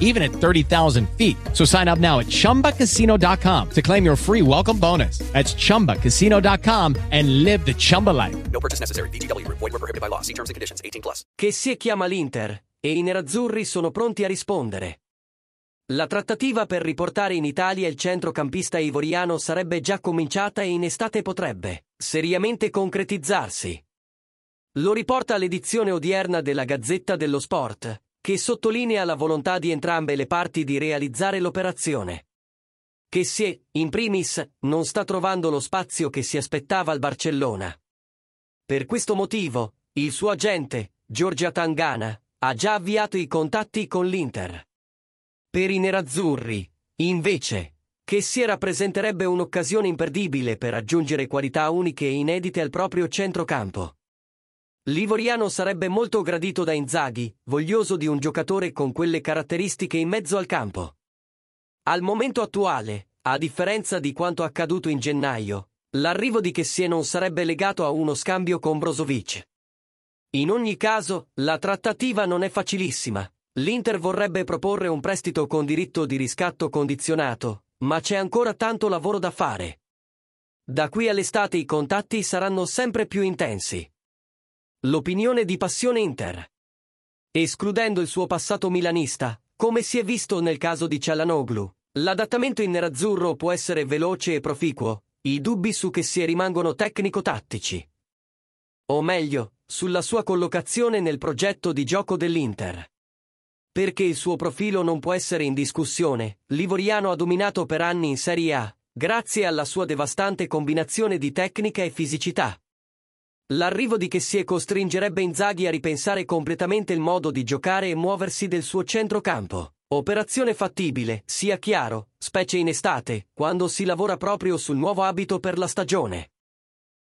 even at 30,000 feet. So sign up now at ChumbaCasino.com to claim your free welcome bonus. That's ChumbaCasino.com and live the Chumba life. No purchase necessary. BGW. Void were prohibited by law. See terms and conditions. 18 plus. Che si chiama l'Inter e i nerazzurri sono pronti a rispondere. La trattativa per riportare in Italia il centrocampista ivoriano sarebbe già cominciata e in estate potrebbe seriamente concretizzarsi. Lo riporta l'edizione odierna della Gazzetta dello Sport, che sottolinea la volontà di entrambe le parti di realizzare l'operazione. Che se, in primis, non sta trovando lo spazio che si aspettava al Barcellona. Per questo motivo, il suo agente, Giorgia Tangana, ha già avviato i contatti con l'Inter. Per i nerazzurri, invece, che si rappresenterebbe un'occasione imperdibile per aggiungere qualità uniche e inedite al proprio centrocampo. L'Ivoriano sarebbe molto gradito da Inzaghi, voglioso di un giocatore con quelle caratteristiche in mezzo al campo. Al momento attuale, a differenza di quanto accaduto in gennaio, l'arrivo di Kessie non sarebbe legato a uno scambio con Brozovic. In ogni caso, la trattativa non è facilissima. L'Inter vorrebbe proporre un prestito con diritto di riscatto condizionato, ma c'è ancora tanto lavoro da fare. Da qui all'estate i contatti saranno sempre più intensi. L'opinione di Passione Inter. Escludendo il suo passato milanista, come si è visto nel caso di Cialanoglu, l'adattamento in nerazzurro può essere veloce e proficuo, i dubbi su che si rimangono tecnico-tattici. O meglio, sulla sua collocazione nel progetto di gioco dell'Inter. Perché il suo profilo non può essere in discussione, l'Ivoriano ha dominato per anni in Serie A, grazie alla sua devastante combinazione di tecnica e fisicità. L'arrivo di Kessie costringerebbe Inzaghi a ripensare completamente il modo di giocare e muoversi del suo centrocampo. Operazione fattibile, sia chiaro, specie in estate, quando si lavora proprio sul nuovo abito per la stagione.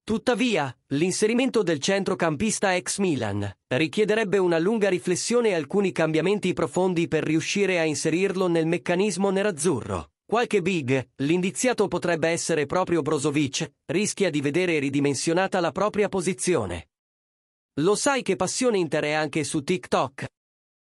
Tuttavia, l'inserimento del centrocampista ex Milan richiederebbe una lunga riflessione e alcuni cambiamenti profondi per riuscire a inserirlo nel meccanismo nerazzurro. Qualche big, l'indiziato potrebbe essere proprio Brozovic, rischia di vedere ridimensionata la propria posizione. Lo sai che Passione Inter è anche su TikTok?